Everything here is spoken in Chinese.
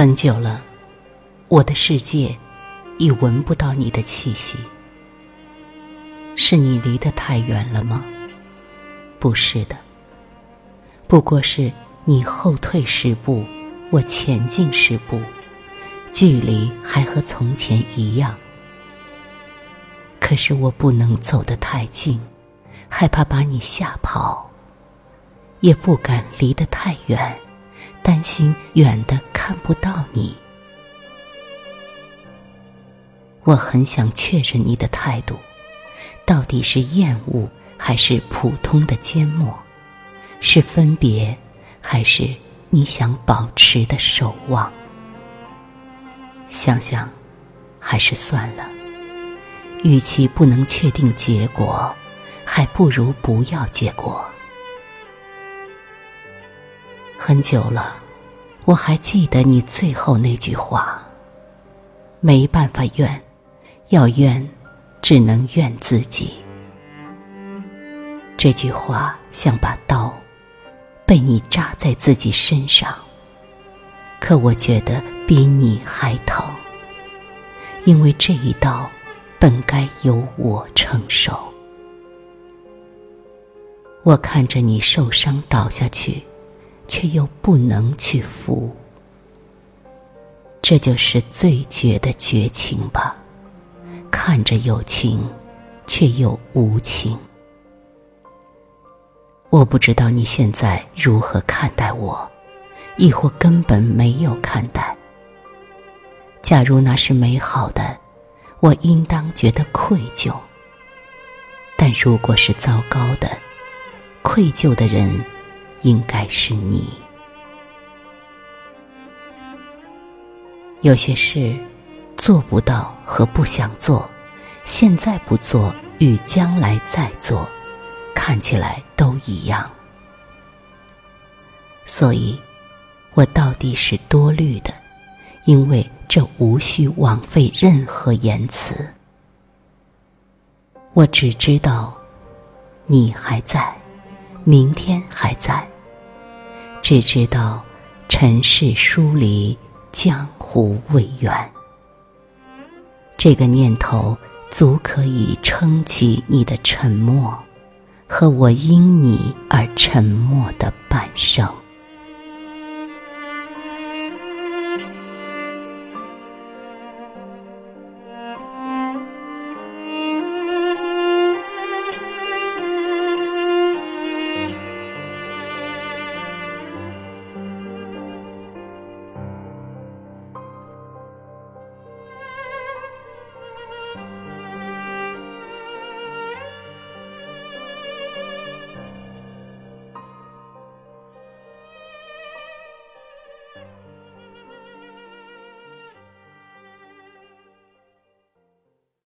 很久了，我的世界已闻不到你的气息。是你离得太远了吗？不是的，不过是你后退十步，我前进十步，距离还和从前一样。可是我不能走得太近，害怕把你吓跑；也不敢离得太远，担心远的看不到你。我很想确认你的态度，到底是厌恶还是普通的缄默？是分别，还是你想保持的守望？想想，还是算了。与其不能确定结果，还不如不要结果。很久了，我还记得你最后那句话：“没办法怨，要怨，只能怨自己。”这句话像把刀，被你扎在自己身上。可我觉得比你还疼，因为这一刀。本该由我承受。我看着你受伤倒下去，却又不能去扶。这就是最绝的绝情吧？看着有情，却又无情。我不知道你现在如何看待我，亦或根本没有看待。假如那是美好的。我应当觉得愧疚，但如果是糟糕的，愧疚的人应该是你。有些事做不到和不想做，现在不做与将来再做，看起来都一样。所以，我到底是多虑的，因为。这无需枉费任何言辞。我只知道，你还在，明天还在。只知道，尘世疏离，江湖未远。这个念头足可以撑起你的沉默，和我因你而沉默的半生。